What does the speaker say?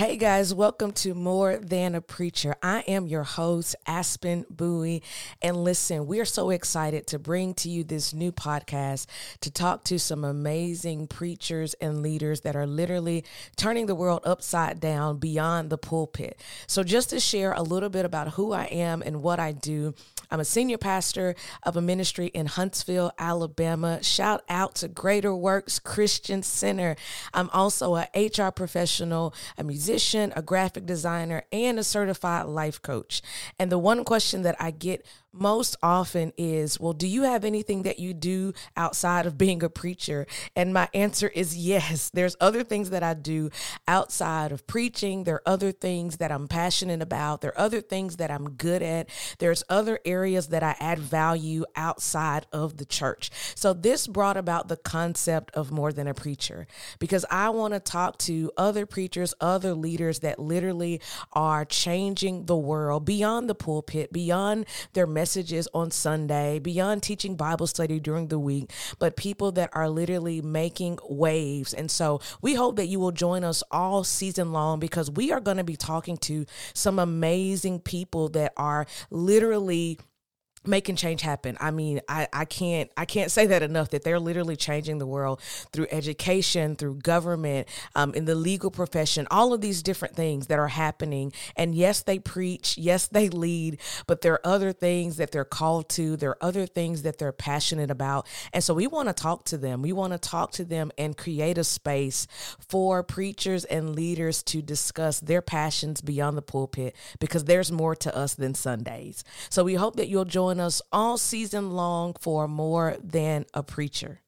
Hey guys, welcome to More Than a Preacher. I am your host, Aspen Bowie. And listen, we are so excited to bring to you this new podcast to talk to some amazing preachers and leaders that are literally turning the world upside down beyond the pulpit. So, just to share a little bit about who I am and what I do, I'm a senior pastor of a ministry in Huntsville, Alabama. Shout out to Greater Works Christian Center. I'm also a HR professional, a musician a graphic designer, and a certified life coach. And the one question that I get most often is, well, do you have anything that you do outside of being a preacher? And my answer is yes. There's other things that I do outside of preaching. There are other things that I'm passionate about. There are other things that I'm good at. There's other areas that I add value outside of the church. So this brought about the concept of more than a preacher because I want to talk to other preachers, other leaders that literally are changing the world beyond the pulpit, beyond their messages on Sunday, beyond teaching Bible study during the week, but people that are literally making waves. And so we hope that you will join us all season long because we are going to be talking to some amazing people that are literally making change happen. I mean, I, I can't I can't say that enough that they're literally changing the world through education, through government, um, in the legal profession, all of these different things that are happening. And yes, they preach, yes, they lead, but there are other things that they're called to. There are other things that they're passionate about. And so we want to talk to them. We want to talk to them and create a space for preachers and leaders to discuss their passions beyond the pulpit because there's more to us than Sundays. So we hope that you'll join join us all season long for More Than a Preacher.